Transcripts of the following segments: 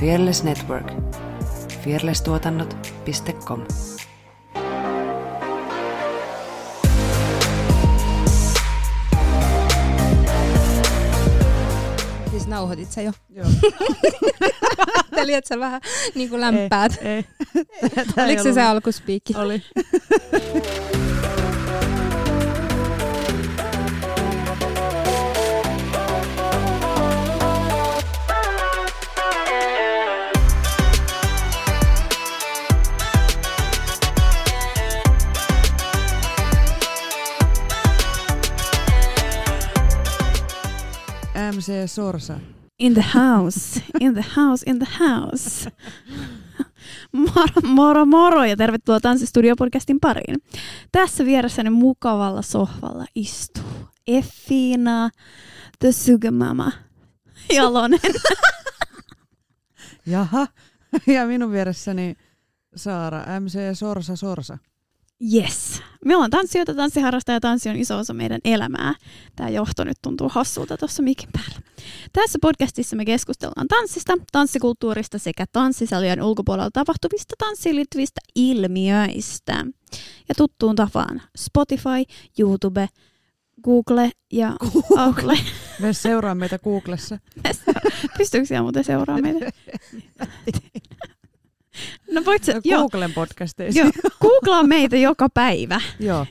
Fearless Network. fearlesstuotannot.com Siis nauhoitit sä jo? Joo. Ajattelin, että sä vähän niin kuin lämpäät. Ei, ei. Oliko se se alkuspiikki? Oli. MC Sorsa. In the house, in the house, in the house. Moro, moro, moro ja tervetuloa Tanssistudio-podcastin pariin. Tässä vieressäni mukavalla sohvalla istuu Effina, the sugar mama, Jalonen. Jaha. Ja minun vieressäni Saara, MC Sorsa Sorsa. Yes. Me ollaan tanssijoita, tanssiharrasta ja tanssi on iso osa meidän elämää. Tämä johto nyt tuntuu hassulta tuossa mikin päällä. Tässä podcastissa me keskustellaan tanssista, tanssikulttuurista sekä tanssisalien ulkopuolella tapahtuvista tanssiin liittyvistä ilmiöistä. Ja tuttuun tapaan Spotify, YouTube, Google ja Google. Me seuraa meitä Googlessa. Pystyykö siellä muuten seuraamaan meitä? No voit sä, No, joo, Googlen podcasteissa. joo, googlaa meitä joka päivä. joo.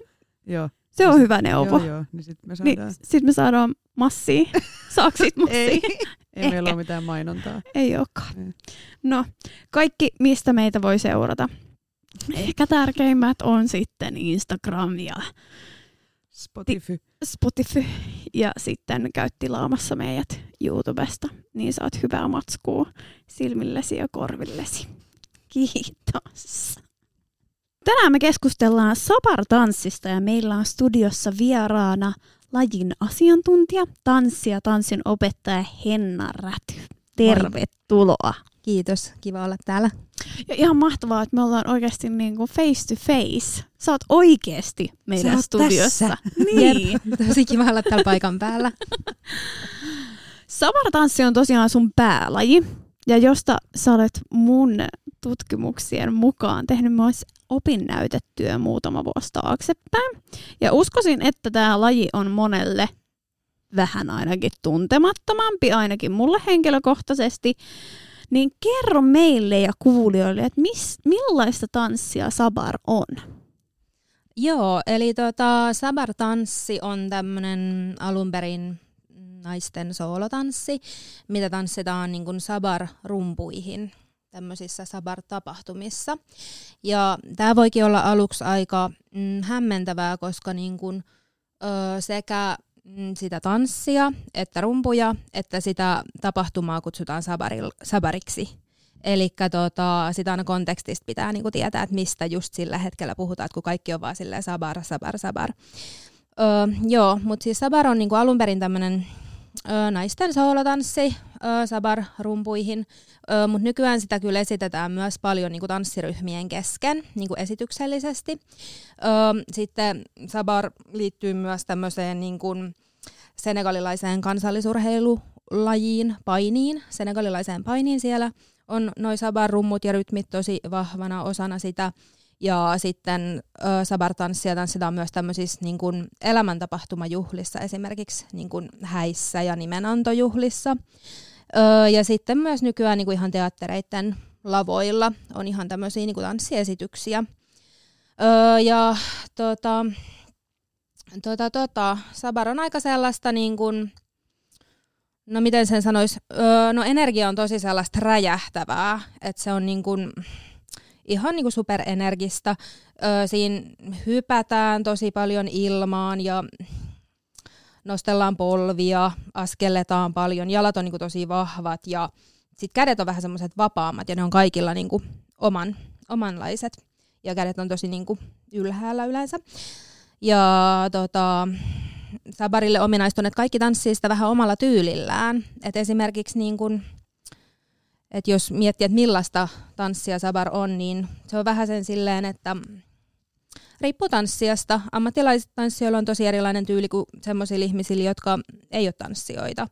joo. Se on hyvä neuvo. Joo, joo. Niin sit me Niin, saadaan... sitten me saadaan massia. Saako siitä massia? Ei, ei meillä ole mitään mainontaa. Ei olekaan. Ei. No, kaikki, mistä meitä voi seurata. Ehkä tärkeimmät on sitten Instagram ja Spotify. Spotify. Ja sitten käyt tilaamassa meidät YouTubesta, niin saat hyvää matskua silmillesi ja korvillesi. Kiitos. Tänään me keskustellaan sabartanssista ja meillä on studiossa vieraana lajin asiantuntija, tanssi ja tanssin opettaja Henna Räty. Tervetuloa. Kiitos, kiva olla täällä. Ja ihan mahtavaa, että me ollaan oikeasti niin kuin face to face. Sä oot oikeasti meidän Sä studiossa. tässä. Niin. Jep, tosi kiva olla täällä paikan päällä. Sabartanssi on tosiaan sun päälaji, ja josta sä olet mun tutkimuksien mukaan tehnyt myös opinnäytetyö muutama vuosi taaksepäin. Ja uskoisin, että tämä laji on monelle vähän ainakin tuntemattomampi, ainakin mulle henkilökohtaisesti. Niin kerro meille ja kuulijoille, että mis, millaista tanssia sabar on? Joo, eli tota, sabar-tanssi on tämmöinen alun perin naisten soolotanssi, mitä tanssitaan niin kuin sabar-rumpuihin tämmöisissä sabar-tapahtumissa. Ja tämä voikin olla aluksi aika mm, hämmentävää, koska niin kuin, ö, sekä mm, sitä tanssia, että rumpuja, että sitä tapahtumaa kutsutaan sabaril, sabariksi. Eli tota, sitä aina kontekstista pitää niinku tietää, että mistä just sillä hetkellä puhutaan, että kun kaikki on vaan silleen sabar, sabar, sabar. Öö, joo, mutta siis sabar on niinku alun perin tämmöinen naisten soolotanssi sabar-rumpuihin, mutta nykyään sitä kyllä esitetään myös paljon niinku tanssiryhmien kesken niinku esityksellisesti. Sitten sabar liittyy myös tämmöiseen niinku senegalilaiseen kansallisurheilulajiin, painiin, senegalilaiseen painiin siellä on noin sabar-rummut ja rytmit tosi vahvana osana sitä. Ja sitten ö, sabar-tanssia tanssitaan myös tämmöisissä niin kuin elämäntapahtumajuhlissa, esimerkiksi niin kuin häissä ja nimenantojuhlissa. Ja sitten myös nykyään niin kuin ihan teattereiden lavoilla on ihan tämmöisiä niin kuin tanssiesityksiä. Ja tota, tota, tota, sabar on aika sellaista niin kuin, no miten sen sanoisi, öö, no energia on tosi sellaista räjähtävää, että se on niin kuin, ihan niin kuin superenergistä. Öö, siinä hypätään tosi paljon ilmaan ja nostellaan polvia, askelletaan paljon, jalat on niin tosi vahvat ja sitten kädet on vähän semmoiset vapaammat ja ne on kaikilla niin oman, omanlaiset ja kädet on tosi niin ylhäällä yleensä. Ja tota, Sabarille että kaikki tanssii sitä vähän omalla tyylillään. Et esimerkiksi niin kun, et jos miettii, että millaista tanssia Sabar on, niin se on vähän sen silleen, että riippuu tanssijasta. Ammattilaiset tanssijoilla on tosi erilainen tyyli kuin sellaisilla ihmisillä, jotka ei ole tanssijoita.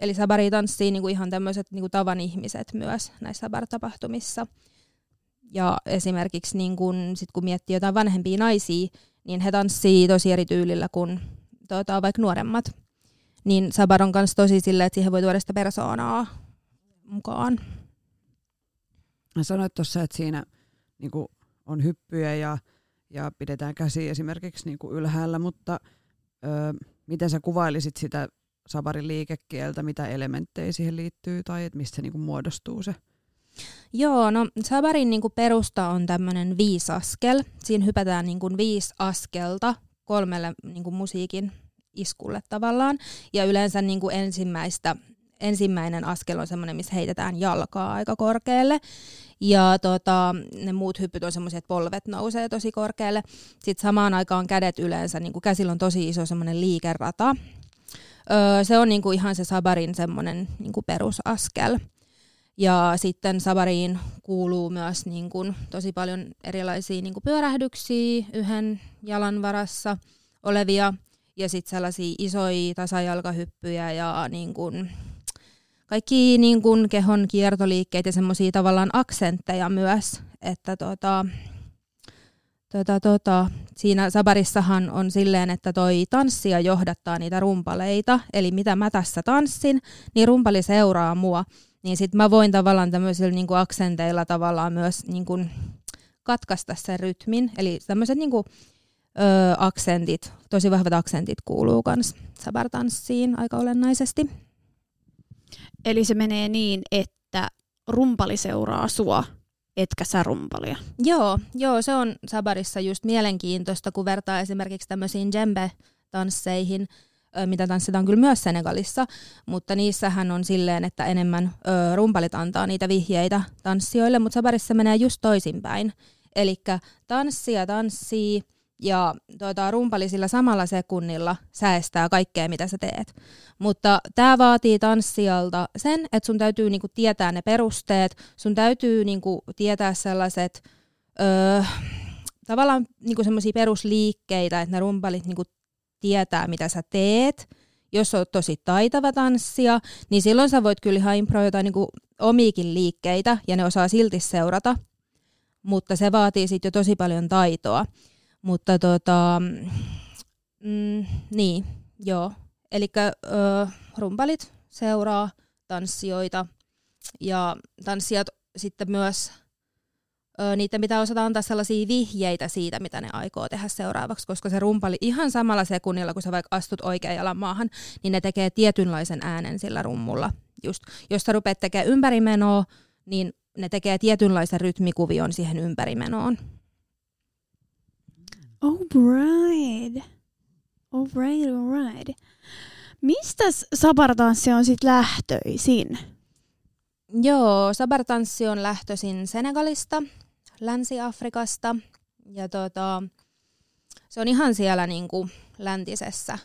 Eli sabari tanssii niinku ihan tämmöiset niinku tavan ihmiset myös näissä sabar-tapahtumissa. Ja esimerkiksi niin kun, sit kun miettii jotain vanhempia naisia, niin he tanssii tosi eri tyylillä kuin tota, vaikka nuoremmat. Niin sabar on myös tosi silleen, että siihen voi tuoda sitä persoonaa mukaan. Sanoit tuossa, että siinä niin kuin on hyppyjä ja, ja pidetään käsi esimerkiksi niin kuin ylhäällä, mutta ö, miten sä kuvailisit sitä sabarin liikekieltä, mitä elementtejä siihen liittyy tai että mistä se niin kuin muodostuu se? Joo, no sabarin niin kuin perusta on tämmöinen viisaskel. Siinä hypätään niin kuin viisi askelta kolmelle niin kuin musiikin iskulle tavallaan. Ja yleensä niin kuin ensimmäistä, ensimmäinen askel on semmoinen, missä heitetään jalkaa aika korkealle. Ja tota, ne muut hyppyt on semmoisia, että polvet nousee tosi korkealle. Sitten samaan aikaan kädet yleensä, niin kuin käsillä on tosi iso semmoinen liikerata. Öö, se on niin kuin ihan se sabarin semmoinen niin kuin perusaskel. Ja sitten sabariin kuuluu myös niin kuin tosi paljon erilaisia niin kuin pyörähdyksiä yhden jalan varassa olevia ja sitten sellaisia isoja tasajalkahyppyjä ja niin kuin kaikki niin kuin kehon kiertoliikkeet ja semmoisia tavallaan aksentteja myös, että tota, tota, tota, siinä sabarissahan on silleen, että toi tanssija johdattaa niitä rumpaleita, eli mitä mä tässä tanssin, niin rumpali seuraa mua, niin sit mä voin tavallaan tämmöisillä niin kuin aksenteilla tavallaan myös niin kuin katkaista sen rytmin, eli tämmöiset niin kuin, ö, aksentit, tosi vahvat aksentit kuuluu myös sabartanssiin aika olennaisesti. Eli se menee niin, että rumpali seuraa sua, etkä sä rumpalia. Joo, joo, se on sabarissa just mielenkiintoista, kun vertaa esimerkiksi tämmöisiin djembe-tansseihin, mitä tanssitaan kyllä myös Senegalissa, mutta niissähän on silleen, että enemmän ö, rumpalit antaa niitä vihjeitä tanssijoille, mutta sabarissa menee just toisinpäin. Eli tanssija tanssii, ja tuota, rumpali sillä samalla sekunnilla säästää kaikkea, mitä sä teet. Mutta tämä vaatii tanssijalta sen, että sun täytyy niinku tietää ne perusteet, sun täytyy niinku tietää sellaiset öö, tavallaan niinku semmoisia perusliikkeitä, että ne rumpalit niinku tietää, mitä sä teet. Jos oot tosi taitava tanssia, niin silloin sä voit kyllä ihan improida niinku omiikin liikkeitä, ja ne osaa silti seurata. Mutta se vaatii sitten jo tosi paljon taitoa. Mutta tota, mm, niin, joo. Eli rumpalit seuraa tanssijoita ja tanssijat sitten myös ö, niiden pitää osata antaa sellaisia vihjeitä siitä, mitä ne aikoo tehdä seuraavaksi, koska se rumpali ihan samalla sekunnilla, kun sä vaikka astut oikean jalan maahan, niin ne tekee tietynlaisen äänen sillä rummulla. Just, jos sä rupeat tekemään ympärimenoa, niin ne tekee tietynlaisen rytmikuvion siihen ympärimenoon. Alright. Alright, alright. Mistä sabartanssi on sitten lähtöisin? Joo, sabartanssi on lähtöisin Senegalista, Länsi-Afrikasta ja tota, se on ihan siellä niinku läntisessä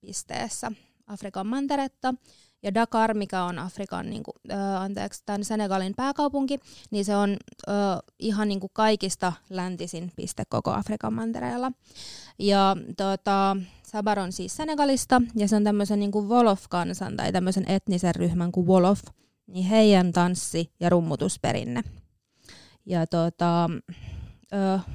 pisteessä Afrikan manteretta. Ja Dakar, mikä on Afrikan, niin kuin, äh, anteeksi, tämän Senegalin pääkaupunki, niin se on äh, ihan niin kuin kaikista läntisin piste koko Afrikan mantereella. Ja tota, Sabar on siis Senegalista, ja se on tämmöisen niin kuin Wolof-kansan tai tämmöisen etnisen ryhmän kuin Wolof, niin heidän tanssi- ja rummutusperinne. Ja tota, äh,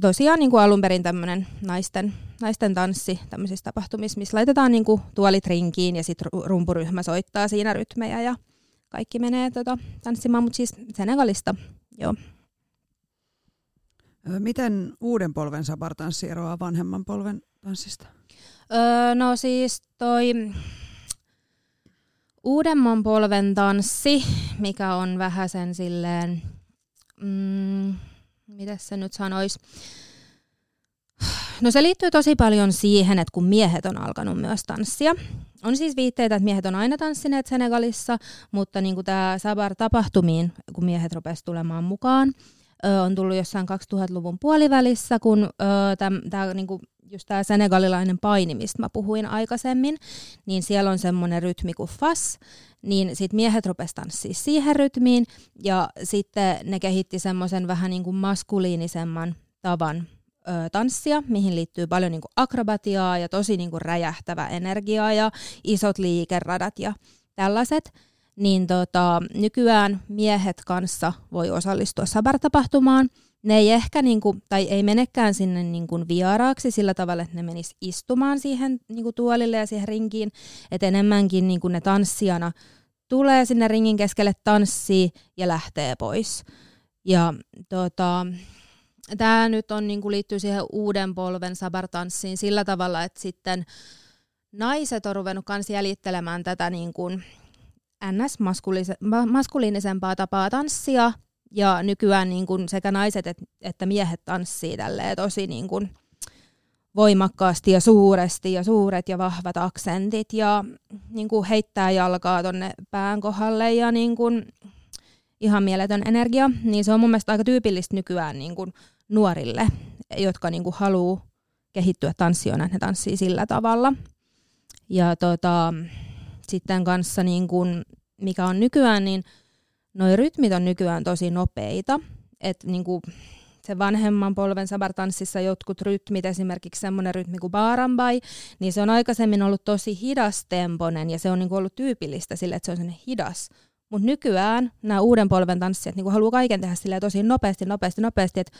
tosiaan niin kuin alun perin tämmöinen naisten, naisten tanssi tämmöisissä tapahtumissa, missä laitetaan niin kuin tuolit rinkiin ja sitten rumpuryhmä soittaa siinä rytmejä ja kaikki menee tota, tanssimaan, mutta siis Senegalista, joo. Miten uuden polven sabartanssi eroaa vanhemman polven tanssista? Öö, no siis toi uudemman polven tanssi, mikä on vähän sen silleen, mm, miten se nyt sanoisi, No se liittyy tosi paljon siihen, että kun miehet on alkanut myös tanssia. On siis viitteitä, että miehet on aina tanssineet Senegalissa, mutta niin tämä Sabar-tapahtumiin, kun miehet rupesivat tulemaan mukaan, on tullut jossain 2000-luvun puolivälissä, kun tämä niinku, just tämä senegalilainen paini, mistä mä puhuin aikaisemmin, niin siellä on semmoinen rytmi kuin fas, niin sitten miehet rupesivat tanssimaan siihen rytmiin, ja sitten ne kehitti semmoisen vähän niin kuin maskuliinisemman tavan ö, tanssia, mihin liittyy paljon niin kuin akrobatiaa ja tosi niin kuin räjähtävä energiaa ja isot liikeradat ja tällaiset. Niin tota, nykyään miehet kanssa voi osallistua sabartapahtumaan. Ne ei ehkä, niin kuin, tai ei menekään sinne niin kuin vieraaksi sillä tavalla, että ne menis istumaan siihen niin kuin tuolille ja siihen rinkiin. Että enemmänkin niin kuin ne tanssijana tulee sinne ringin keskelle tanssii ja lähtee pois. Ja tota, tämä nyt on, niin kuin liittyy siihen uuden polven sabartanssiin sillä tavalla, että sitten naiset on ruvennut myös jäljittelemään tätä niin kuin ns-maskuliinisempaa tapaa tanssia, ja nykyään niin kuin sekä naiset et, että miehet tanssii tosi niin kuin voimakkaasti ja suuresti ja suuret ja vahvat aksentit ja niin kuin heittää jalkaa tonne pään kohdalle ja niin kuin ihan mieletön energia, niin se on mun mielestä aika tyypillistä nykyään niin kuin nuorille, jotka niin kuin haluaa kehittyä tanssijoina, että ne tanssii sillä tavalla. Ja tota, sitten kanssa, niin kuin, mikä on nykyään, niin noi rytmit on nykyään tosi nopeita. Että niin kuin se vanhemman polven sabartanssissa jotkut rytmit, esimerkiksi semmoinen rytmi kuin baarambai, niin se on aikaisemmin ollut tosi hidastemponen ja se on niin kuin ollut tyypillistä sille, että se on sellainen hidas mutta nykyään nämä uuden polven tanssijat niin haluaa kaiken tehdä sille tosi nopeasti, nopeasti, nopeasti. Et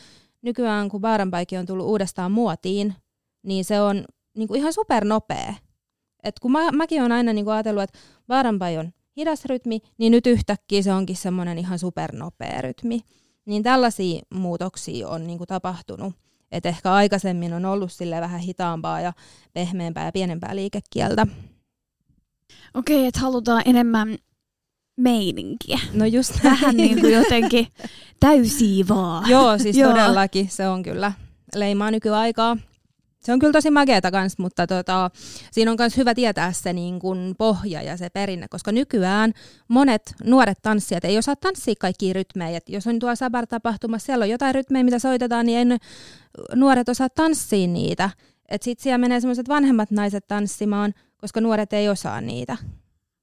nykyään kun baaranpäiki on tullut uudestaan muotiin, niin se on niin kuin ihan supernopea. Et kun mä, mäkin olen aina niin kuin ajatellut, että baaranpai on hidas rytmi, niin nyt yhtäkkiä se onkin semmoinen ihan supernopea rytmi. Niin tällaisia muutoksia on niin kuin tapahtunut. Et ehkä aikaisemmin on ollut sille vähän hitaampaa ja pehmeämpää ja pienempää liikekieltä. Okei, että halutaan enemmän meininkiä. No just Vähän niin kuin jotenkin täysiivaa. Joo, siis Joo. todellakin se on kyllä leimaa nykyaikaa. Se on kyllä tosi makeata kans, mutta tota, siinä on myös hyvä tietää se niin kun pohja ja se perinne, koska nykyään monet nuoret tanssijat ei osaa tanssia kaikkia rytmejä. Et jos on tuo sabar-tapahtumassa, siellä on jotain rytmejä, mitä soitetaan, niin ei nuoret osaa tanssia niitä. Sitten siellä menee sellaiset vanhemmat naiset tanssimaan, koska nuoret ei osaa niitä.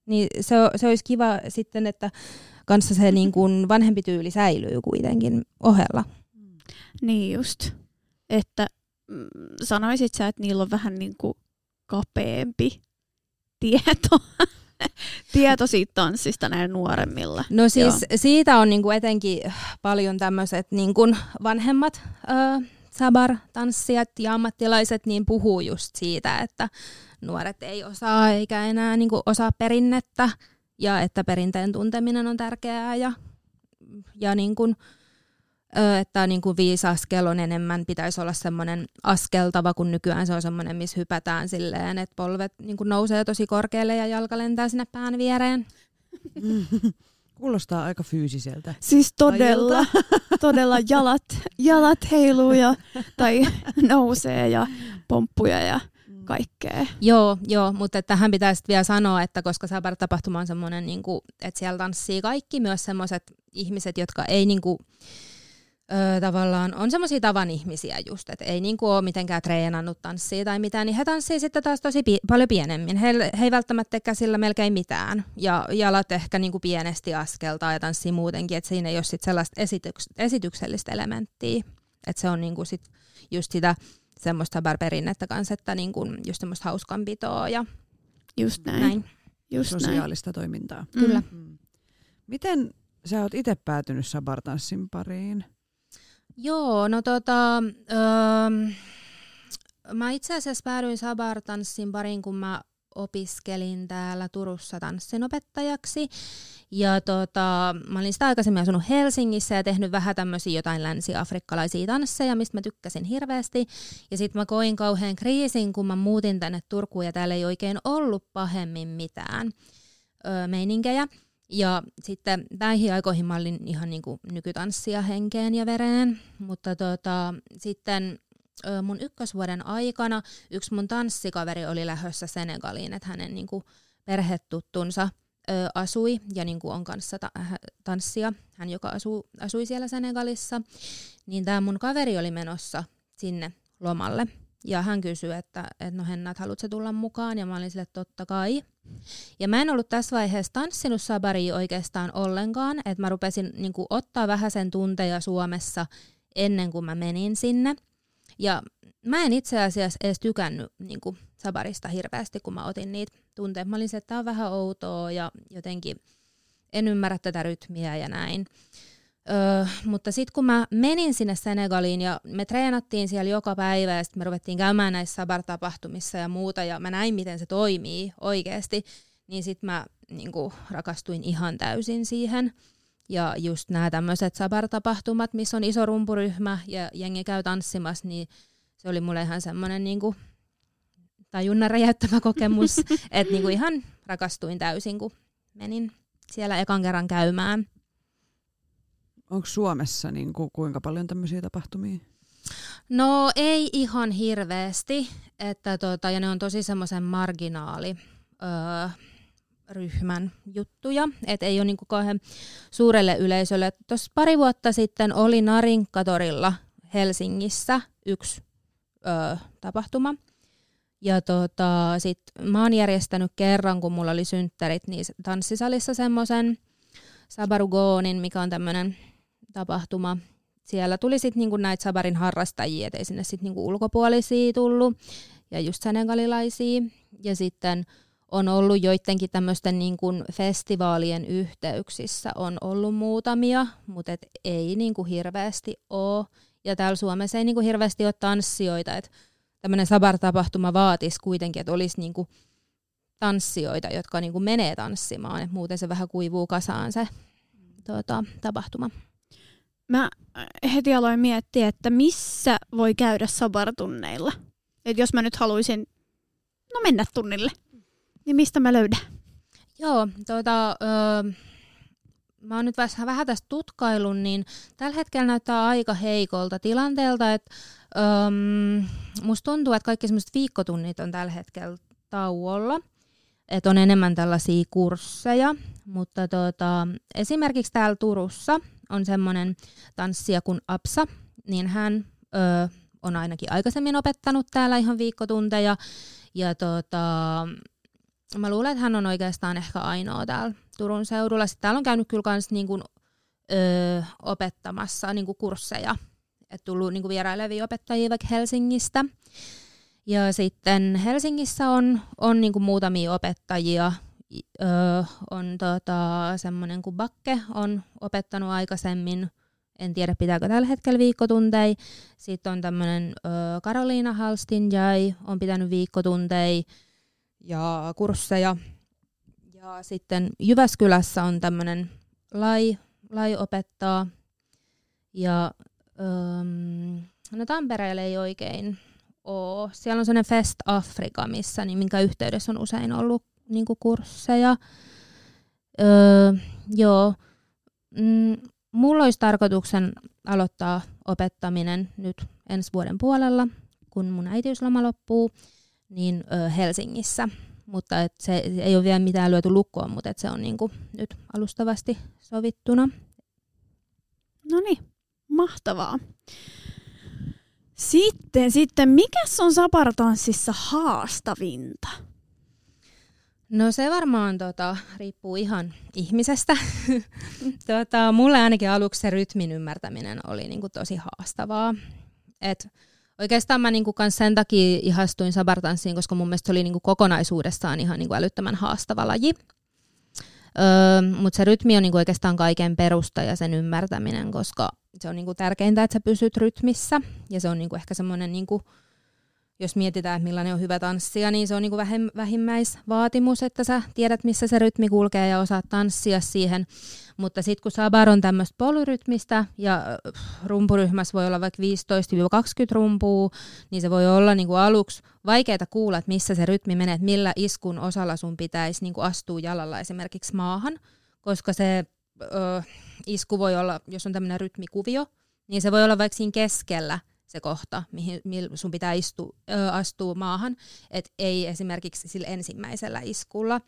Niin se, se olisi kiva sitten, että kanssa se niin kuin vanhempi tyyli säilyy kuitenkin ohella. Niin just, että mm, sanoisit sä, että niillä on vähän niin kuin kapeampi tieto, tieto siitä tanssista näin nuoremmilla. No siis Joo. siitä on niin kuin etenkin paljon tämmöiset niin kuin vanhemmat sabar-tanssijat ja ammattilaiset niin puhuu just siitä, että nuoret ei osaa eikä enää niin kuin osaa perinnettä ja että perinteen tunteminen on tärkeää ja, ja niin kuin, että niin kuin viisi askel on enemmän, pitäisi olla semmoinen askeltava, kun nykyään se on semmoinen, missä hypätään silleen, että polvet niin kuin nousee tosi korkealle ja jalka lentää sinne pään viereen. Kuulostaa aika fyysiseltä. Siis todella, todella jalat, jalat heiluu ja, tai nousee ja pomppuja ja kaikkea. Joo, joo mutta tähän pitäisi vielä sanoa, että koska Sabar-tapahtuma on semmoinen, niin kuin, että siellä tanssii kaikki, myös semmoiset ihmiset, jotka ei niin kuin, Öö, tavallaan on semmoisia tavan ihmisiä just, että ei niinku ole mitenkään treenannut tanssia tai mitään, niin he tanssii sitten taas tosi pi- paljon pienemmin. He, he ei välttämättä käsillä melkein mitään ja jalat ehkä niinku pienesti askeltaa ja tanssii muutenkin, että siinä ei ole sit sellaista esityks- esityksellistä elementtiä. Että se on niinku sit just sitä semmoista barberinnettä kanssa, että niinku just semmoista hauskanpitoa ja just näin. näin. Just Sosiaalista näin. toimintaa. Mm. Kyllä. Mm. Miten sä oot itse päätynyt sabartanssin pariin? Joo, no tota, öö, mä itse asiassa päädyin sabar-tanssin pariin, kun mä opiskelin täällä Turussa tanssinopettajaksi. Ja tota, mä olin sitä aikaisemmin asunut Helsingissä ja tehnyt vähän tämmöisiä jotain länsi-afrikkalaisia tansseja, mistä mä tykkäsin hirveästi. Ja sitten mä koin kauhean kriisin, kun mä muutin tänne Turkuun ja täällä ei oikein ollut pahemmin mitään öö, meininkejä. Ja sitten näihin aikoihin mä olin ihan niin kuin nykytanssia henkeen ja vereen, mutta tota, sitten mun ykkösvuoden aikana yksi mun tanssikaveri oli lähössä Senegaliin, että hänen niin kuin perhetuttunsa asui ja niin kuin on kanssa ta- äh, tanssia, hän joka asuu, asui siellä Senegalissa, niin tämä mun kaveri oli menossa sinne lomalle. Ja hän kysyi, että, että no Henna, haluatko tulla mukaan? Ja mä olin sille, totta kai. Ja mä en ollut tässä vaiheessa tanssinut sabaria oikeastaan ollenkaan, että mä rupesin niin kuin, ottaa vähän sen tunteja Suomessa ennen kuin mä menin sinne. Ja mä en itse asiassa edes tykännyt niin kuin, sabarista hirveästi, kun mä otin niitä tunteita. Mä olin se, että tää on vähän outoa ja jotenkin en ymmärrä tätä rytmiä ja näin. Öö, mutta sitten kun mä menin sinne Senegaliin ja me treenattiin siellä joka päivä ja sitten me ruvettiin käymään näissä sabar-tapahtumissa ja muuta ja mä näin, miten se toimii oikeasti, niin sitten mä niin kuin, rakastuin ihan täysin siihen. Ja just nämä tämmöiset sabar-tapahtumat, missä on iso rumpuryhmä ja jengi käy tanssimassa, niin se oli mulle ihan semmoinen niin kuin, tajunnan räjäyttävä kokemus, että niin kuin ihan rakastuin täysin, kun menin siellä ekan kerran käymään. Onko Suomessa niin kuin, kuinka paljon tämmöisiä tapahtumia? No ei ihan hirveästi, että tota, ja ne on tosi semmoisen marginaali öö, ryhmän juttuja, että ei ole niinku kauhean suurelle yleisölle. Tuossa pari vuotta sitten oli Narinkatorilla Helsingissä yksi öö, tapahtuma, ja tota, sit mä oon järjestänyt kerran, kun mulla oli synttärit, niin tanssisalissa semmoisen Sabarugoonin, mikä on tämmöinen tapahtuma. Siellä tuli sitten niinku näitä Sabarin harrastajia, ettei sinne sitten niinku ulkopuolisia tullut, ja just senegalilaisia. Ja sitten on ollut joidenkin tämmöisten niinku festivaalien yhteyksissä on ollut muutamia, mutta et ei niinku hirveästi ole. Ja täällä Suomessa ei niinku hirveästi ole tanssijoita, että tämmöinen sabar-tapahtuma vaatisi kuitenkin, että olisi niinku tanssijoita, jotka niinku menee tanssimaan, että muuten se vähän kuivuu kasaan se tuota, tapahtuma. Mä heti aloin miettiä, että missä voi käydä sabartunneilla. Et jos mä nyt haluaisin no mennä tunnille, niin mistä mä löydän? Joo, tuota, öö, mä oon nyt vähän, vähän tästä tutkailun, niin tällä hetkellä näyttää aika heikolta tilanteelta, että öö, musta tuntuu, että kaikki semmoiset viikkotunnit on tällä hetkellä tauolla, että on enemmän tällaisia kursseja, mutta tota, esimerkiksi täällä Turussa on semmoinen tanssija kuin Apsa, niin hän öö, on ainakin aikaisemmin opettanut täällä ihan viikkotunteja, ja tota, mä luulen, että hän on oikeastaan ehkä ainoa täällä Turun seudulla. Sitten täällä on käynyt kyllä kans niin kuin, öö, opettamassa niin kursseja. Et tullut niin kuin vierailevia opettajia vaikka Helsingistä. Ja sitten Helsingissä on, on niin kuin muutamia opettajia. Öö, on tota, semmoinen kuin Bakke on opettanut aikaisemmin. En tiedä, pitääkö tällä hetkellä viikkotunteja. Sitten on tämmöinen Karoliina Halstinjai, on pitänyt viikkotunteja ja kursseja. Ja sitten Jyväskylässä on tämmöinen lai, lai opettaa. Ja öm, no Tampereella ei oikein ole. Siellä on sellainen Fest Afrika, missä, niin minkä yhteydessä on usein ollut niin kursseja. Öö, joo. Mm, mulla olisi tarkoituksen aloittaa opettaminen nyt ensi vuoden puolella, kun mun äitiysloma loppuu niin ö, Helsingissä. Mutta et se ei ole vielä mitään lyöty lukkoon, mutta et se on niinku nyt alustavasti sovittuna. No niin, mahtavaa. Sitten, sitten, mikä on sapartanssissa haastavinta? No se varmaan tota, riippuu ihan ihmisestä. tota, mulle ainakin aluksi se rytmin ymmärtäminen oli niinku tosi haastavaa. Et Oikeastaan mä niinku kans sen takia ihastuin sabartanssiin, koska mun mielestä se oli niinku kokonaisuudessaan ihan niinku älyttömän haastava laji. Öö, Mutta se rytmi on niinku oikeastaan kaiken perusta ja sen ymmärtäminen, koska se on niinku tärkeintä, että sä pysyt rytmissä. Ja se on niinku ehkä semmoinen, niinku, jos mietitään, että millainen on hyvä tanssia, niin se on niinku vähimmäisvaatimus, että sä tiedät, missä se rytmi kulkee ja osaat tanssia siihen. Mutta sitten kun sabar on tämmöistä polyrytmistä ja rumpuryhmässä voi olla vaikka 15-20 rumpua, niin se voi olla niinku aluksi vaikeaa kuulla, että missä se rytmi menee, että millä iskun osalla sun pitäisi niinku astua jalalla esimerkiksi maahan, koska se ö, isku voi olla, jos on tämmöinen rytmikuvio, niin se voi olla vaikka siinä keskellä se kohta, mihin, sun pitää istu, ö, astua maahan, että ei esimerkiksi sillä ensimmäisellä iskulla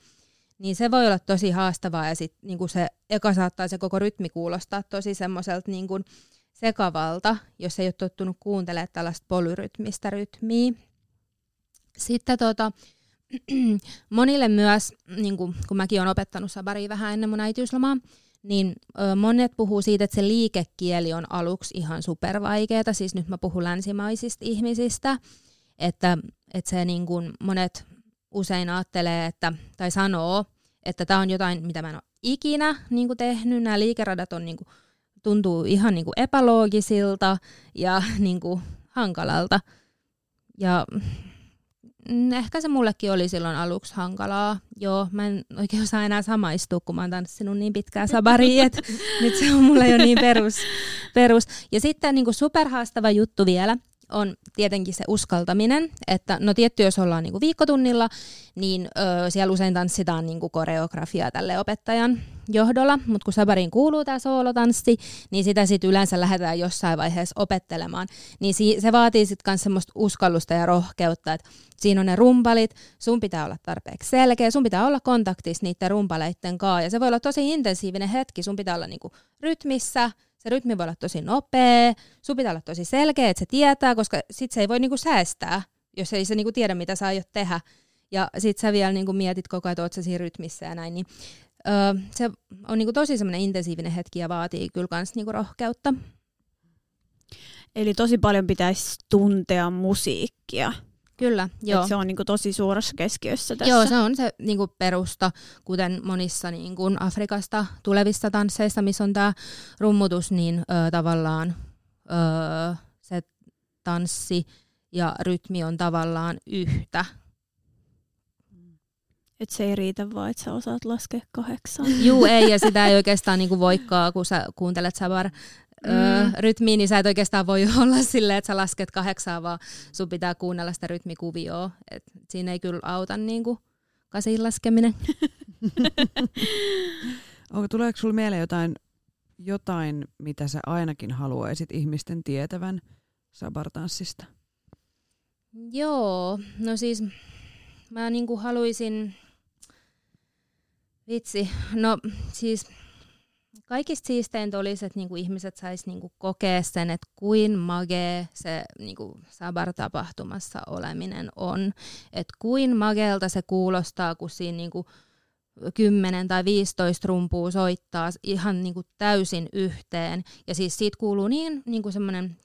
niin se voi olla tosi haastavaa ja sit niinku se eka saattaa se koko rytmi kuulostaa tosi semmoiselta niinku sekavalta, jos ei ole tottunut kuuntelemaan tällaista polyrytmistä rytmiä. Sitten tota, monille myös, niin kun, kun mäkin olen opettanut sabaria vähän ennen mun äitiyslomaa, niin monet puhuu siitä, että se liikekieli on aluksi ihan supervaikeeta. Siis nyt mä puhun länsimaisista ihmisistä, että, että se niin kuin monet usein ajattelee, että, tai sanoo, että tämä on jotain, mitä mä en ole ikinä niin kuin tehnyt. Nämä liikeradat on, niin kuin, tuntuu ihan niin kuin epäloogisilta ja niin kuin, hankalalta. Ja ehkä se mullekin oli silloin aluksi hankalaa. Joo, mä en oikein osaa enää samaistua, kun mä oon tanssinut niin pitkää sabaria, että nyt se on mulle jo niin perus. perus. Ja sitten niin kuin superhaastava juttu vielä, on tietenkin se uskaltaminen, että no tietty jos ollaan niinku viikkotunnilla, niin ö, siellä usein tanssitaan niinku koreografiaa tälle opettajan johdolla, mutta kun sabariin kuuluu tämä soolotanssi, niin sitä sitten yleensä lähdetään jossain vaiheessa opettelemaan, niin si- se vaatii sitten myös semmoista uskallusta ja rohkeutta, että siinä on ne rumpalit, sun pitää olla tarpeeksi selkeä, sun pitää olla kontaktissa niiden rumpaleiden kanssa, ja se voi olla tosi intensiivinen hetki, sun pitää olla niinku rytmissä, se rytmi voi olla tosi nopea, sun pitää olla tosi selkeä, että se tietää, koska sit se ei voi niinku säästää, jos ei se niinku tiedä, mitä sä aiot tehdä. Ja sit sä vielä niinku mietit koko ajan, että oot sä siinä rytmissä ja näin. Niin, öö, se on niinku tosi semmoinen intensiivinen hetki ja vaatii kyllä kans niinku rohkeutta. Eli tosi paljon pitäisi tuntea musiikkia. Kyllä, joo. Et se on niinku tosi suuressa keskiössä tässä. Joo, se on se niinku perusta, kuten monissa niinku Afrikasta tulevissa tansseissa, missä on tämä rummutus, niin ö, tavallaan ö, se tanssi ja rytmi on tavallaan yhtä. Et se ei riitä vaan, että sä osaat laskea kahdeksan. Juu, ei, ja sitä ei oikeastaan niinku voikkaa, kun sä kuuntelet sabar mm. rytmiin, niin sä et oikeastaan voi olla silleen, että sä lasket kahdeksaa, vaan sun pitää kuunnella sitä rytmikuvioa. Et siinä ei kyllä auta niin kuin kasin laskeminen. Onko, tuleeko sulle mieleen jotain, jotain, mitä sä ainakin haluaisit ihmisten tietävän sabartanssista? Joo, no siis mä niinku haluaisin, vitsi, no siis kaikista siisteintä olisi, että niinku ihmiset sais niinku kokea sen, että kuin magee se niinku sabar-tapahtumassa oleminen on. Että kuin mageelta se kuulostaa, kun siinä niinku 10 tai 15 rumpua soittaa ihan niinku täysin yhteen. Ja siis siitä kuuluu niin niinku semmoinen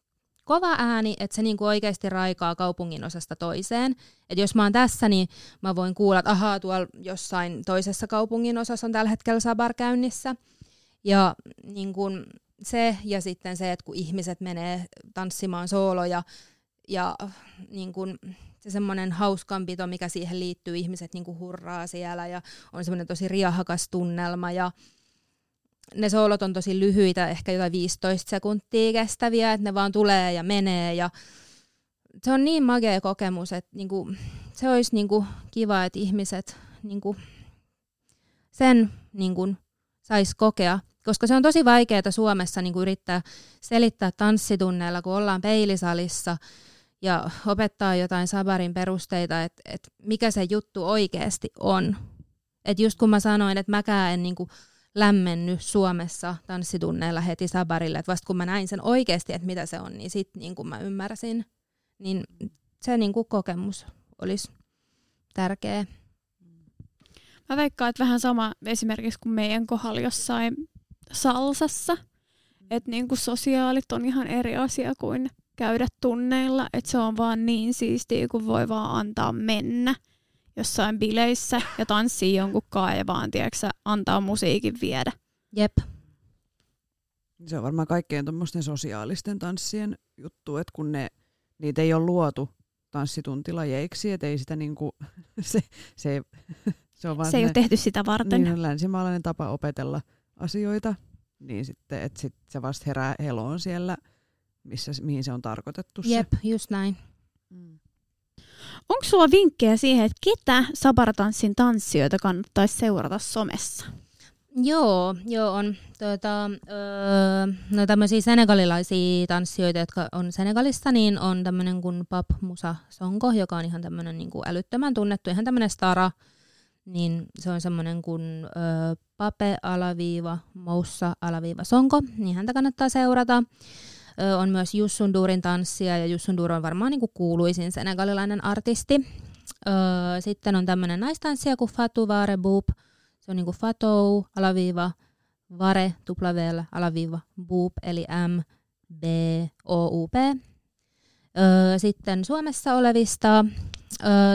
kova ääni, että se niinku oikeasti raikaa kaupungin osasta toiseen. Et jos mä oon tässä, niin mä voin kuulla, että ahaa, tuolla jossain toisessa kaupungin osassa on tällä hetkellä sabar käynnissä – ja niin kun se ja sitten se, että kun ihmiset menee tanssimaan sooloja ja niin kun se semmoinen hauskanpito, mikä siihen liittyy, ihmiset niin hurraa siellä ja on semmoinen tosi riahakas tunnelma ja ne soolot on tosi lyhyitä, ehkä jotain 15 sekuntia kestäviä, että ne vaan tulee ja menee ja se on niin magea kokemus, että niinku, se olisi niinku kiva, että ihmiset niinku sen niinku saisi kokea koska se on tosi vaikeaa Suomessa niin kuin yrittää selittää tanssitunneilla, kun ollaan peilisalissa ja opettaa jotain sabarin perusteita, että, että mikä se juttu oikeasti on. Et just kun mä sanoin, että mäkään en niin kuin lämmennyt Suomessa tanssitunneilla heti sabarille, että vasta kun mä näin sen oikeasti, että mitä se on, niin sitten niin kuin mä ymmärsin, niin se niin kuin kokemus olisi tärkeä. Mä veikkaan, että vähän sama esimerkiksi kuin meidän kohdalla jossain salsassa. Että niinku sosiaalit on ihan eri asia kuin käydä tunneilla. Että se on vaan niin siistiä, kun voi vaan antaa mennä jossain bileissä ja tanssii jonkun ja vaan tiedätkö, antaa musiikin viedä. Jep. Se on varmaan kaikkein tuommoisten sosiaalisten tanssien juttu, että kun ne, niitä ei ole luotu tanssituntilajeiksi, että ei sitä niinku, se, se, se, on vaan se ei ne, ole tehty sitä varten. Niin länsimaalainen tapa opetella asioita, niin sitten, että sit se vasta herää eloon siellä, missä, mihin se on tarkoitettu. Jep, se. just näin. Mm. Onko sulla vinkkejä siihen, että ketä sabartanssin tanssijoita kannattaisi seurata somessa? Joo, joo on tuota, öö, no tämmöisiä senegalilaisia tanssijoita, jotka on Senegalista, niin on tämmöinen kuin Pap Musa Sonko, joka on ihan tämmöinen niin kuin älyttömän tunnettu, ihan tämmöinen stara, niin se on semmoinen kuin ö, Pape alaviiva Moussa alaviiva Sonko, niin häntä kannattaa seurata. Ö, on myös Jussundurin tanssia ja Jussundur on varmaan niin kuin kuuluisin senegalilainen artisti. Ö, sitten on tämmöinen naistanssija kuin Fatou Vare Boop. Se on niin kuin Fatou alaviiva Vare, tuplavel, alaviiva, boop, eli M, B, O, U, P. Sitten Suomessa olevista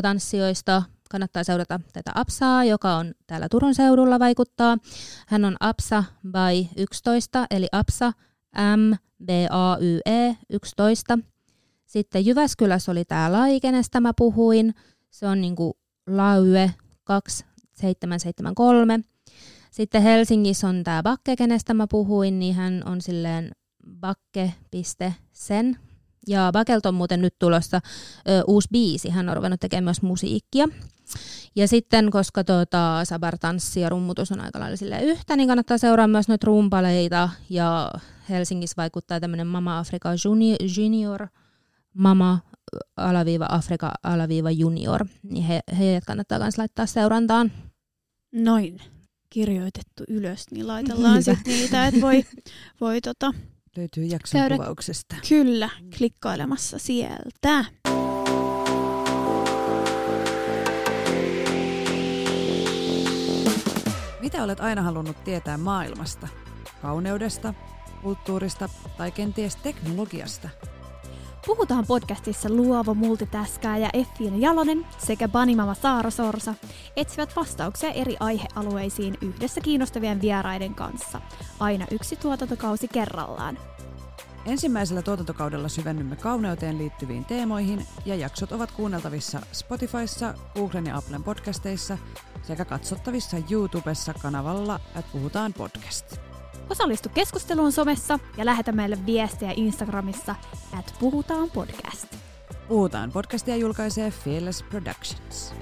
tanssijoista kannattaa seurata tätä Apsaa, joka on täällä Turun seudulla vaikuttaa. Hän on Apsa by 11, eli Apsa M B A Y E 11. Sitten Jyväskylässä oli tämä Lai, kenestä mä puhuin. Se on niinku Laue 2773. Sitten Helsingissä on tämä Bakke, kenestä mä puhuin, niin hän on silleen bakke.sen. Ja Bakelta on muuten nyt tulossa ö, uusi biisi, hän on ruvennut tekemään myös musiikkia. Ja sitten, koska tuota, sabar, tanssi ja rummutus on aika lailla yhtä, niin kannattaa seuraa myös noita rumpaleita. Ja Helsingissä vaikuttaa tämmöinen Mama Afrika Junior, Mama alaviiva Afrika alaviiva junior, niin he, heidät kannattaa myös laittaa seurantaan. Noin, kirjoitettu ylös, niin laitellaan sitten niitä, että voi, voi tota, Löytyy jakson käydä, kuvauksesta. Kyllä, klikkailemassa sieltä. Mitä olet aina halunnut tietää maailmasta? Kauneudesta, kulttuurista tai kenties teknologiasta? Puhutaan podcastissa luova multitaskaaja Effiina Jalonen sekä Banimama Saara Sorsa etsivät vastauksia eri aihealueisiin yhdessä kiinnostavien vieraiden kanssa, aina yksi tuotantokausi kerrallaan. Ensimmäisellä tuotantokaudella syvennymme kauneuteen liittyviin teemoihin ja jaksot ovat kuunneltavissa Spotifyssa, Googlen ja Applen podcasteissa sekä katsottavissa YouTubessa kanavalla että Puhutaan podcast. Osallistu keskusteluun somessa ja lähetä meille viestejä Instagramissa at Puhutaan podcast. Puhutaan podcastia julkaisee Fearless Productions.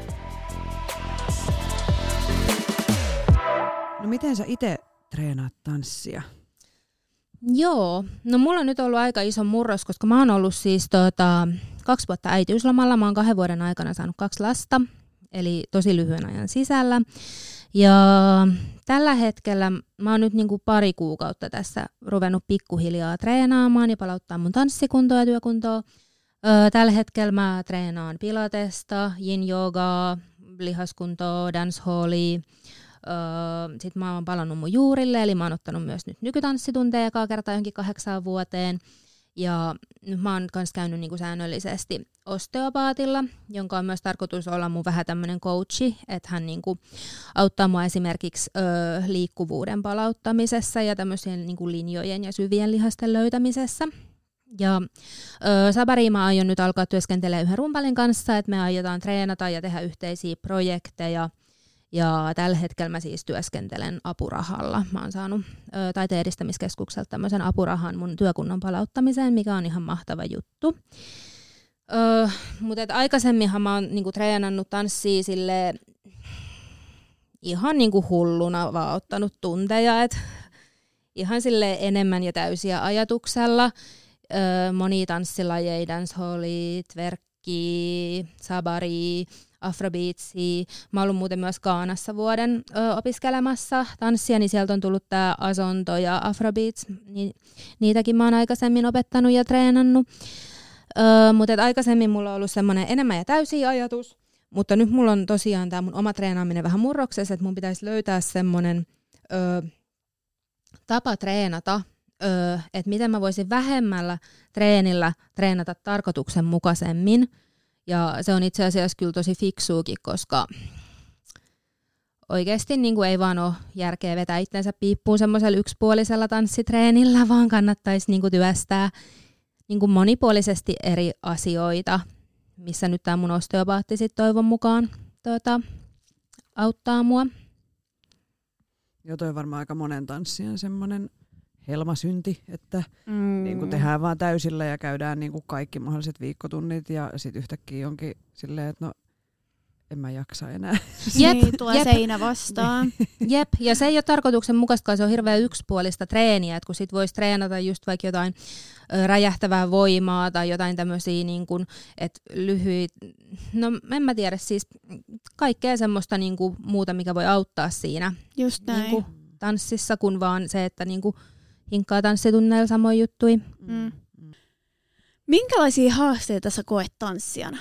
No miten sä itse treenaat tanssia? Joo, no mulla on nyt ollut aika iso murros, koska mä oon ollut siis tota, kaksi vuotta äitiyslomalla. Mä oon kahden vuoden aikana saanut kaksi lasta, eli tosi lyhyen ajan sisällä. Ja tällä hetkellä mä oon nyt niinku pari kuukautta tässä ruvennut pikkuhiljaa treenaamaan ja palauttaa mun tanssikuntoa ja työkuntoa. Tällä hetkellä mä treenaan pilatesta, yin jogaa, lihaskuntoa, dancehallia. Sitten mä oon palannut mun juurille, eli mä oon ottanut myös nyt nykytanssitunteja joka kerta jonkin kahdeksaan vuoteen. Ja nyt mä oon myös käynyt niinku säännöllisesti osteopaatilla, jonka on myös tarkoitus olla mun vähän tämmöinen coachi, että hän niinku auttaa mua esimerkiksi ö, liikkuvuuden palauttamisessa ja tämmöisien niinku linjojen ja syvien lihasten löytämisessä. Ja ö, Sabariin mä aion nyt alkaa työskentelemään yhden rumpalin kanssa, että me aiotaan treenata ja tehdä yhteisiä projekteja – ja tällä hetkellä mä siis työskentelen apurahalla. Mä oon saanut ö, taiteen edistämiskeskukselta tämmöisen apurahan mun työkunnan palauttamiseen, mikä on ihan mahtava juttu. Ö, mutta aikaisemminhan mä oon niinku treenannut tanssia sille ihan niinku hulluna vaan ottanut tunteja, et ihan sille enemmän ja täysiä ajatuksella. Moni tanssilajeja, dancehalli, tverkki, sabari, afrobeatsia. Mä oon ollut muuten myös Kaanassa vuoden ö, opiskelemassa tanssia, niin sieltä on tullut tää asonto ja afrobeats. Ni, niitäkin mä oon aikaisemmin opettanut ja treenannut. Ö, mutta aikaisemmin mulla on ollut semmoinen enemmän ja täysi ajatus. Mutta nyt mulla on tosiaan tämä mun oma treenaaminen vähän murroksessa, että mun pitäisi löytää semmoinen tapa treenata, että miten mä voisin vähemmällä treenillä treenata tarkoituksenmukaisemmin. Ja se on itse asiassa kyllä tosi fiksuukin, koska oikeasti niin kuin ei vaan ole järkeä vetää itsensä piippuun semmoisella yksipuolisella tanssitreenillä, vaan kannattaisi niin kuin työstää niin kuin monipuolisesti eri asioita, missä nyt tämä mun osteopaatti sit toivon mukaan tuota, auttaa mua. Joo, toi varmaan aika monen tanssijan semmoinen helmasynti, että mm. niin kuin tehdään vaan täysillä ja käydään niin kuin kaikki mahdolliset viikkotunnit ja sitten yhtäkkiä onkin silleen, että no en mä jaksa enää. Jep, niin, tulee jep. seinä vastaan. Jep, ja se ei ole tarkoituksenmukaista, se on hirveän yksipuolista treeniä, että kun sit voisi treenata just vaikka jotain ö, räjähtävää voimaa tai jotain tämmöisiä niin kuin, että lyhyit, no en mä tiedä, siis kaikkea semmoista niin kuin, muuta, mikä voi auttaa siinä just näin. Niin kuin, tanssissa, kun vaan se, että niin kuin, hinkkaa tanssitunneilla samoin juttui. Mm. Minkälaisia haasteita sä koet tanssijana?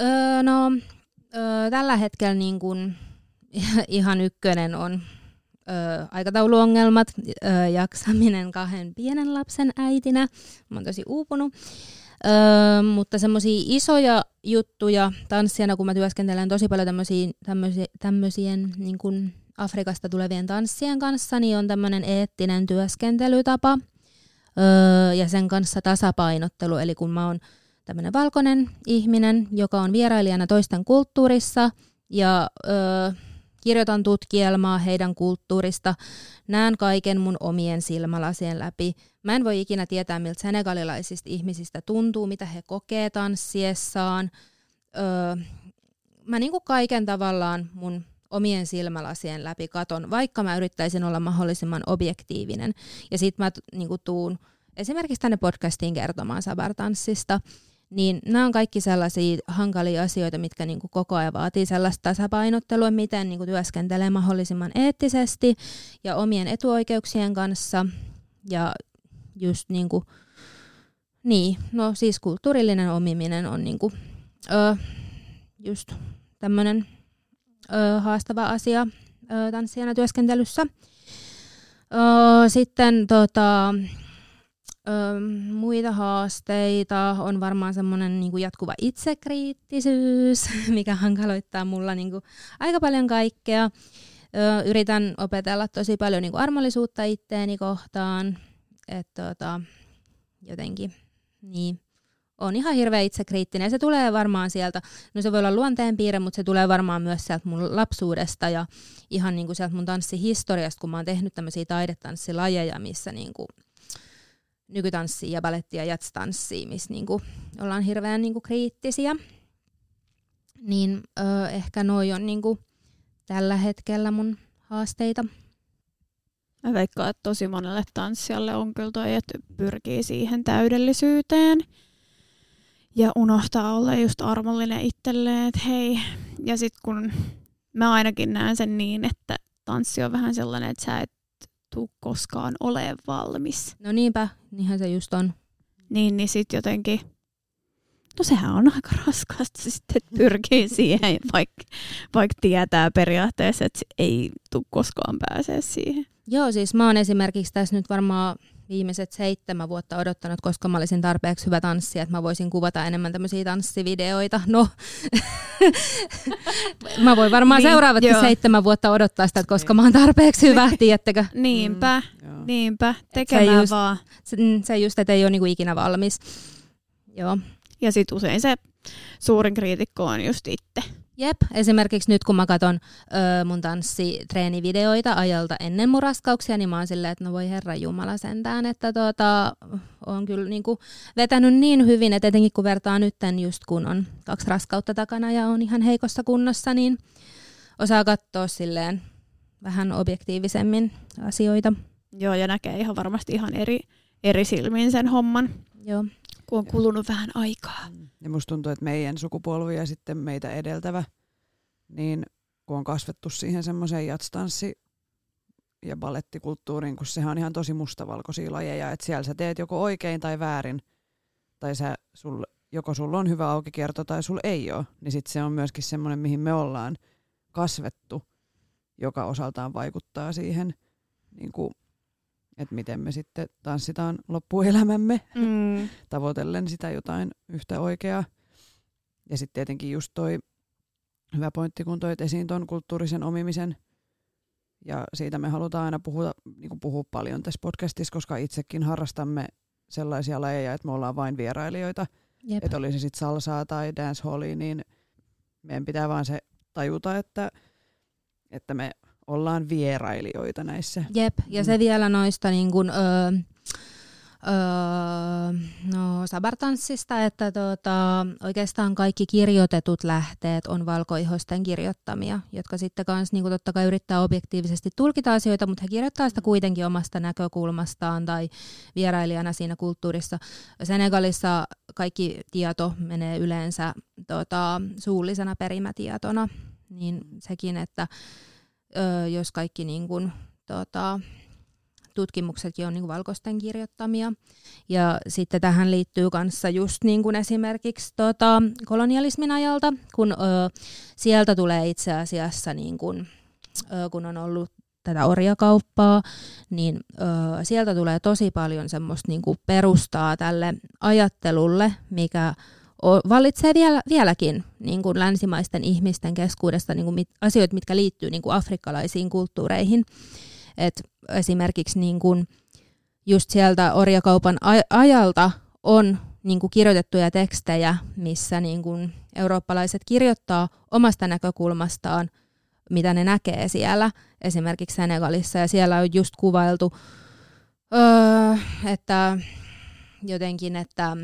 Öö, no, öö, tällä hetkellä niin kun, ihan ykkönen on ö, aikatauluongelmat, ö, jaksaminen kahden pienen lapsen äitinä. Mä oon tosi uupunut. Ö, mutta semmoisia isoja juttuja tanssijana, kun mä työskentelen tosi paljon tämmöisien niin kuin Afrikasta tulevien tanssien kanssa, niin on tämmöinen eettinen työskentelytapa öö, ja sen kanssa tasapainottelu. Eli kun mä oon tämmöinen valkoinen ihminen, joka on vierailijana toisten kulttuurissa ja öö, kirjoitan tutkielmaa heidän kulttuurista, näen kaiken mun omien silmälasien läpi. Mä en voi ikinä tietää, miltä senegalilaisista ihmisistä tuntuu, mitä he kokee tanssiessaan. Öö, mä niinku kaiken tavallaan mun omien silmälasien läpi katon, vaikka mä yrittäisin olla mahdollisimman objektiivinen. Ja sitten mä niinku tuun esimerkiksi tänne podcastiin kertomaan sabartanssista, niin nämä on kaikki sellaisia hankalia asioita, mitkä niinku koko ajan vaatii sellaista tasapainottelua, miten niinku työskentelee mahdollisimman eettisesti ja omien etuoikeuksien kanssa. Ja just niinku, niin, no siis kulttuurillinen omiminen on niinku, ö, just tämmöinen ö, haastava asia ö, tanssijana työskentelyssä. Ö, sitten tota, ö, muita haasteita on varmaan semmoinen niin jatkuva itsekriittisyys, mikä hankaloittaa mulla niin kuin, aika paljon kaikkea. Ö, yritän opetella tosi paljon niin kuin armollisuutta itteeni kohtaan, että tota, jotenkin niin on ihan hirveän itsekriittinen se tulee varmaan sieltä, no se voi olla luonteenpiirre, mutta se tulee varmaan myös sieltä mun lapsuudesta ja ihan niin kuin sieltä mun tanssihistoriasta, kun mä oon tehnyt tämmöisiä taidetanssilajeja, missä niin kuin nykytanssia ja balettia ja jatstanssia, missä niin kuin ollaan hirveän niin kuin kriittisiä. Niin ö, ehkä noi on niin kuin tällä hetkellä mun haasteita. Mä veikkaan, että tosi monelle tanssijalle on kyllä toi, että pyrkii siihen täydellisyyteen ja unohtaa olla just armollinen itselleen, että hei. Ja sitten kun mä ainakin näen sen niin, että tanssi on vähän sellainen, että sä et tuu koskaan ole valmis. No niinpä, niinhän se just on. Niin, niin sitten jotenkin, no sehän on aika raskasta sitten pyrkii siihen, vaikka vaik tietää periaatteessa, että ei tuu koskaan pääsee siihen. Joo, siis mä oon esimerkiksi tässä nyt varmaan viimeiset seitsemän vuotta odottanut, koska mä olisin tarpeeksi hyvä tanssija, että mä voisin kuvata enemmän tämmöisiä tanssivideoita. No, mä voin varmaan niin, seuraavatkin joo. seitsemän vuotta odottaa sitä, että koska mä oon tarpeeksi hyvä, tiedättekö? Niinpä, mm, niinpä, tekemään se just, vaan. Se, mm, se just, että ei ole niinku ikinä valmis. Joo. Ja sitten usein se suurin kriitikko on just itse. Jep, esimerkiksi nyt kun mä katson ö, mun tanssitreenivideoita ajalta ennen mun raskauksia, niin mä oon silleen, että no voi herra jumala sentään, että tota, on kyllä niinku vetänyt niin hyvin, että etenkin kun vertaa nytten just kun on kaksi raskautta takana ja on ihan heikossa kunnossa, niin osaa katsoa silleen vähän objektiivisemmin asioita. Joo, ja näkee ihan varmasti ihan eri, eri silmin sen homman. Joo. Kun on kulunut vähän aikaa. Mm. Ja musta tuntuu, että meidän sukupolvi ja sitten meitä edeltävä, niin kun on kasvettu siihen semmoiseen jatstanssi- ja balettikulttuuriin, kun sehän on ihan tosi mustavalkoisia lajeja, että siellä sä teet joko oikein tai väärin, tai sä, sul, joko sulla on hyvä aukikierto tai sulla ei ole, niin sitten se on myöskin semmoinen, mihin me ollaan kasvettu, joka osaltaan vaikuttaa siihen niin kuin että miten me sitten tanssitaan loppuelämämme mm. tavoitellen sitä jotain yhtä oikeaa. Ja sitten tietenkin just toi hyvä pointti, kun toit esiin tuon kulttuurisen omimisen. Ja siitä me halutaan aina puhua, niin kuin puhua paljon tässä podcastissa, koska itsekin harrastamme sellaisia lajeja, että me ollaan vain vierailijoita. Jep. Että oli se sitten salsaa tai dancehallia, niin meidän pitää vaan se tajuta, että, että me ollaan vierailijoita näissä. Jep, ja se mm. vielä noista niin kun, öö, öö, no, sabartanssista, että tota, oikeastaan kaikki kirjoitetut lähteet on valkoihoisten kirjoittamia, jotka sitten kanssa niin totta kai yrittää objektiivisesti tulkita asioita, mutta he kirjoittaa sitä kuitenkin omasta näkökulmastaan tai vierailijana siinä kulttuurissa. Senegalissa kaikki tieto menee yleensä tota, suullisena perimätietona, niin sekin, että jos kaikki niin kun, tota, tutkimuksetkin on niin kuin valkoisten kirjoittamia. Ja sitten tähän liittyy kanssa just niin kuin esimerkiksi tota, kolonialismin ajalta, kun ö, sieltä tulee itse asiassa, niin kuin, ö, kun on ollut tätä orjakauppaa, niin ö, sieltä tulee tosi paljon semmoista niinku perustaa tälle ajattelulle, mikä vallitsee vielä, vieläkin niin kuin länsimaisten ihmisten keskuudesta niin kuin mit, asioita, mitkä liittyy niin kuin afrikkalaisiin kulttuureihin. Et esimerkiksi niin kuin just sieltä orjakaupan ajalta on niin kuin kirjoitettuja tekstejä, missä niin kuin eurooppalaiset kirjoittaa omasta näkökulmastaan, mitä ne näkee siellä, esimerkiksi Senegalissa, ja siellä on just kuvailtu, öö, että jotenkin, että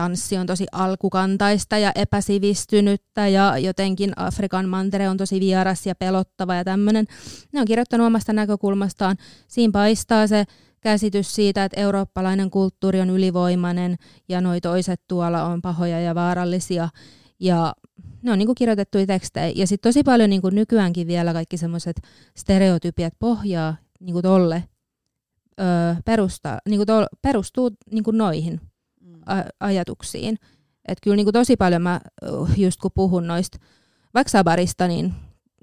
tanssi on tosi alkukantaista ja epäsivistynyttä ja jotenkin Afrikan mantere on tosi vieras ja pelottava ja tämmöinen. Ne on kirjoittanut omasta näkökulmastaan. Siinä paistaa se käsitys siitä, että eurooppalainen kulttuuri on ylivoimainen ja noi toiset tuolla on pahoja ja vaarallisia. Ja ne on niin kirjoitettuja tekstejä. Ja sitten tosi paljon niin nykyäänkin vielä kaikki semmoiset stereotypiat pohjaa niin tolle öö, perusta, niin to, perustuu niin noihin ajatuksiin. Että kyllä niin kuin tosi paljon mä just kun puhun noista vaikka sabarista, niin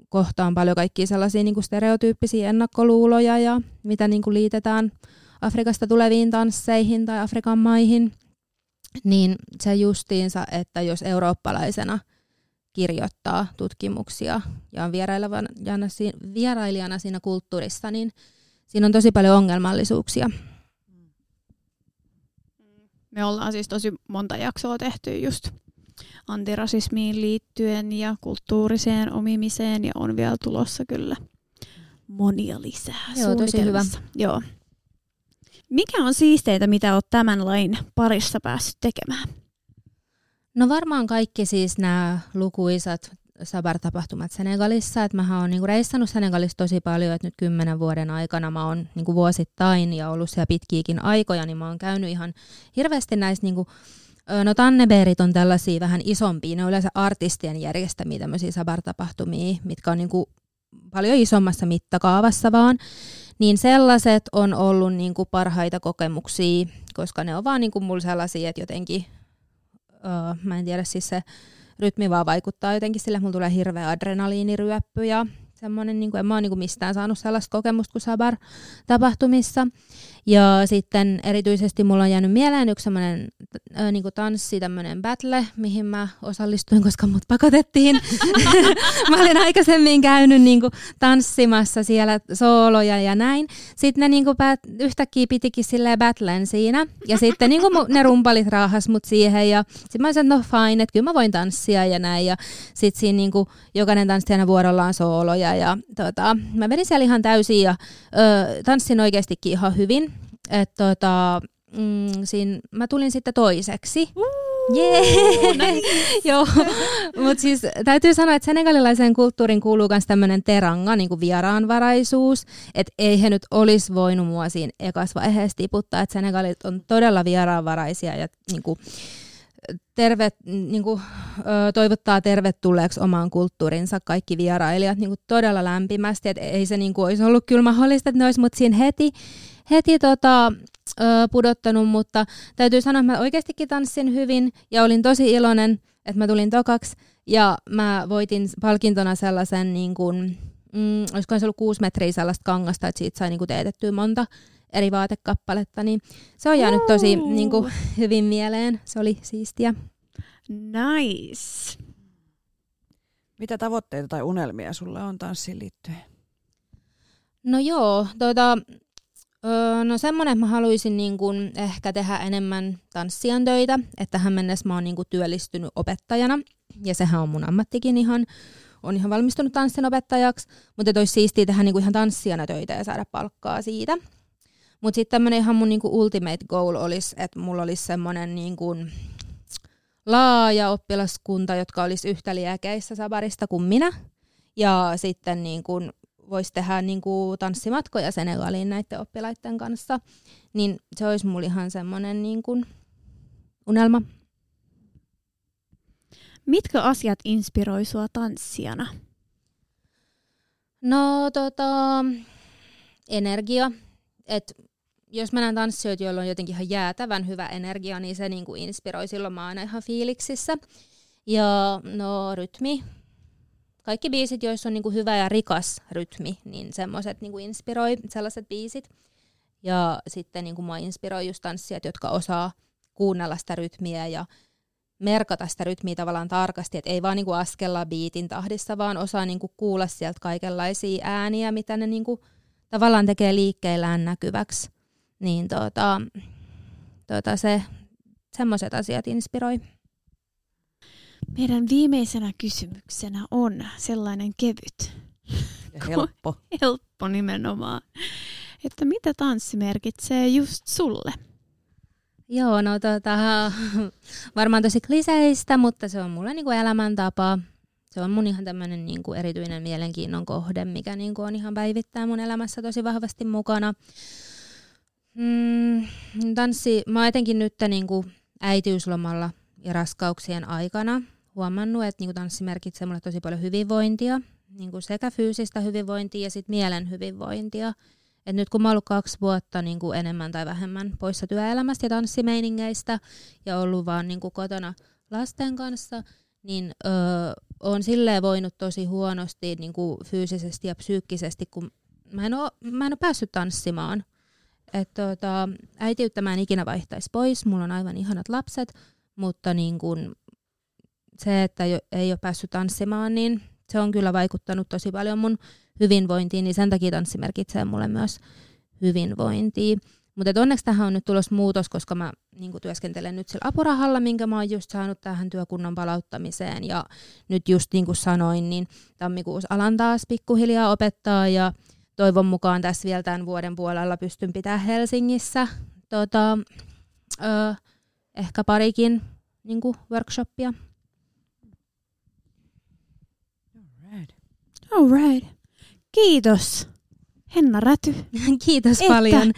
kohtaan paljon kaikkia sellaisia niin kuin stereotyyppisiä ennakkoluuloja ja mitä niin kuin liitetään Afrikasta tuleviin tansseihin tai Afrikan maihin. Niin se justiinsa, että jos eurooppalaisena kirjoittaa tutkimuksia ja on vierailijana siinä kulttuurissa, niin siinä on tosi paljon ongelmallisuuksia. Me ollaan siis tosi monta jaksoa tehty just antirasismiin liittyen ja kulttuuriseen omimiseen ja on vielä tulossa kyllä monia lisää Joo, tosi hyvä. Joo. Mikä on siisteitä, mitä olet tämän lain parissa päässyt tekemään? No varmaan kaikki siis nämä lukuisat Sabar-tapahtumat Senegalissa. Että mä oon niinku reissannut Senegalissa tosi paljon, että nyt kymmenen vuoden aikana mä oon niinku vuosittain ja ollut siellä pitkiäkin aikoja, niin mä oon käynyt ihan hirveästi näissä niinku, No Tanneberit on tällaisia vähän isompia, ne on yleensä artistien järjestämiä tämmöisiä Sabar-tapahtumia, mitkä on niinku paljon isommassa mittakaavassa vaan. Niin sellaiset on ollut niinku parhaita kokemuksia, koska ne on vaan niinku mulla sellaisia, että jotenkin, öö, mä en tiedä siis se rytmi vaan vaikuttaa jotenkin sille, mulla tulee hirveä adrenaliiniryöppy ja semmoinen, niin kuin, en mä ole niin kuin mistään saanut sellaista kokemusta kuin Sabar-tapahtumissa. Ja sitten erityisesti mulla on jäänyt mieleen yksi semmoinen äh, niin tanssi, tämmöinen battle, mihin mä osallistuin, koska mut pakotettiin. mä olin aikaisemmin käynyt niin kuin, tanssimassa siellä sooloja ja näin. Sitten ne niin kuin, päät, yhtäkkiä pitikin silleen battlen siinä. Ja sitten niin kuin, ne rumpalit raahas mut siihen. Ja sitten mä sanoin, että no fine, että kyllä mä voin tanssia ja näin. Ja sitten siinä niin kuin, jokainen tanssijana vuorollaan sooloja. Ja tota, mä menin siellä ihan täysin ja ö, tanssin oikeastikin ihan hyvin. Et tota, mm, siinä, mä tulin sitten toiseksi. Jee! Joo, mutta siis täytyy sanoa, että senegalilaiseen kulttuuriin kuuluu myös tämmöinen teranga, niin kuin vieraanvaraisuus, että ei he nyt olisi voinut mua siinä ekas vaiheessa tiputtaa, että Senegalit on todella vieraanvaraisia ja niin kuin, terve, niin kuin, toivottaa tervetulleeksi omaan kulttuurinsa kaikki vierailijat niin kuin todella lämpimästi, että ei se niin kuin, olisi ollut kyllä mahdollista, että ne olisi mut siinä heti heti tota, ö, pudottanut, mutta täytyy sanoa, että mä oikeastikin tanssin hyvin ja olin tosi iloinen, että mä tulin tokaksi ja mä voitin palkintona sellaisen, niin kuin, mm, olisiko se ollut kuusi metriä sellaista kangasta, että siitä sai niin kuin teetettyä monta eri vaatekappaletta, niin se on jäänyt tosi niin kuin, hyvin mieleen. Se oli siistiä. Nice. Mitä tavoitteita tai unelmia sulla on tanssiin liittyen? No joo, tuota, Öö, no semmoinen, että mä haluaisin niin kun ehkä tehdä enemmän tanssijan töitä, että tähän mennessä mä oon niin kun työllistynyt opettajana, ja sehän on mun ammattikin ihan, on ihan valmistunut tanssin opettajaksi, mutta olisi siistiä tehdä niin ihan tanssijana töitä ja saada palkkaa siitä. Mutta sitten tämmöinen ihan mun niin ultimate goal olisi, että mulla olisi semmoinen niin kun laaja oppilaskunta, jotka olisi yhtä liekeissä sabarista kuin minä, ja sitten niin kun voisi tehdä niin kuin tanssimatkoja Senegaliin näiden oppilaiden kanssa, niin se olisi mulla ihan semmoinen niin kuin unelma. Mitkä asiat inspiroi sua tanssijana? No tota, energia. Et jos mä näen tanssijoita, joilla on jotenkin ihan jäätävän hyvä energia, niin se niin kuin inspiroi. Silloin mä oon aina ihan fiiliksissä. Ja no rytmi, kaikki biisit, joissa on niinku hyvä ja rikas rytmi, niin semmoiset niinku inspiroi sellaiset biisit. Ja sitten niinku mua inspiroi just tanssijat, jotka osaa kuunnella sitä rytmiä ja merkata sitä rytmiä tavallaan tarkasti, että ei vaan niinku askella biitin tahdissa, vaan osaa niinku kuulla sieltä kaikenlaisia ääniä, mitä ne niinku tavallaan tekee liikkeillään näkyväksi. Niin tota, tota se, semmoiset asiat inspiroi. Meidän viimeisenä kysymyksenä on sellainen kevyt. Ja helppo. Helppo nimenomaan. Että mitä tanssi merkitsee just sulle? Joo, no tota, varmaan tosi kliseistä, mutta se on mulle niinku elämäntapa. Se on mun ihan tämmöinen niinku erityinen mielenkiinnon kohde, mikä niinku on ihan päivittäin mun elämässä tosi vahvasti mukana. Mm, tanssi, mä oon etenkin nyt niinku äitiyslomalla ja raskauksien aikana huomannut, että niinku tanssi merkitsee mulle tosi paljon hyvinvointia, niinku sekä fyysistä hyvinvointia ja sit mielen hyvinvointia. Et nyt kun mä oon ollut kaksi vuotta niin kuin enemmän tai vähemmän poissa työelämästä ja tanssimeiningeistä ja ollut vaan niin kuin kotona lasten kanssa, niin öö, on silleen voinut tosi huonosti niin kuin fyysisesti ja psyykkisesti, kun mä en oo, mä en oo päässyt tanssimaan. Et tota, äitiyttä mä en ikinä vaihtaisi pois, mulla on aivan ihanat lapset, mutta niin kun se, että ei ole päässyt tanssimaan, niin se on kyllä vaikuttanut tosi paljon mun hyvinvointiin, niin sen takia tanssi merkitsee mulle myös hyvinvointia. Mutta onneksi tähän on nyt tulossa muutos, koska mä niin työskentelen nyt sillä apurahalla, minkä mä oon just saanut tähän työkunnan palauttamiseen. Ja nyt just niin kuin sanoin, niin tammikuussa alan taas pikkuhiljaa opettaa ja toivon mukaan tässä vielä tämän vuoden puolella pystyn pitämään Helsingissä tota, ö, ehkä parikin niin workshoppia. Alright. Alright. Kiitos, Henna Räty. Kiitos että paljon.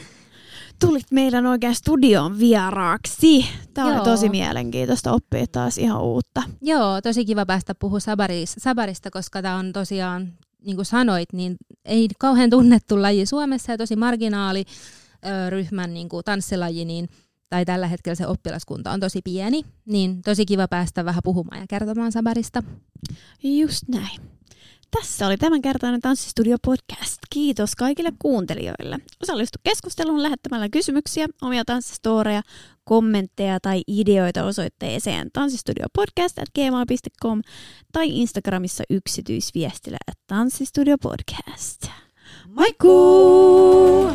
Tulit meidän oikein studion vieraaksi. Tämä oli tosi mielenkiintoista oppia taas ihan uutta. Joo, tosi kiva päästä puhua sabarista, sabarista koska tämä on tosiaan, niin kuin sanoit, niin ei kauhean tunnettu laji Suomessa ja tosi marginaali ö, ryhmän niin kuin tanssilaji, niin tai tällä hetkellä se oppilaskunta on tosi pieni, niin tosi kiva päästä vähän puhumaan ja kertomaan sabarista. Just näin. Tässä oli tämänkertainen Tanssistudio podcast. Kiitos kaikille kuuntelijoille. Osallistu keskusteluun lähettämällä kysymyksiä, omia tanssistoreja, kommentteja tai ideoita osoitteeseen tanssistudiopodcast.gmail.com tai Instagramissa yksityisviestillä tanssistudiopodcast. Moikkuu!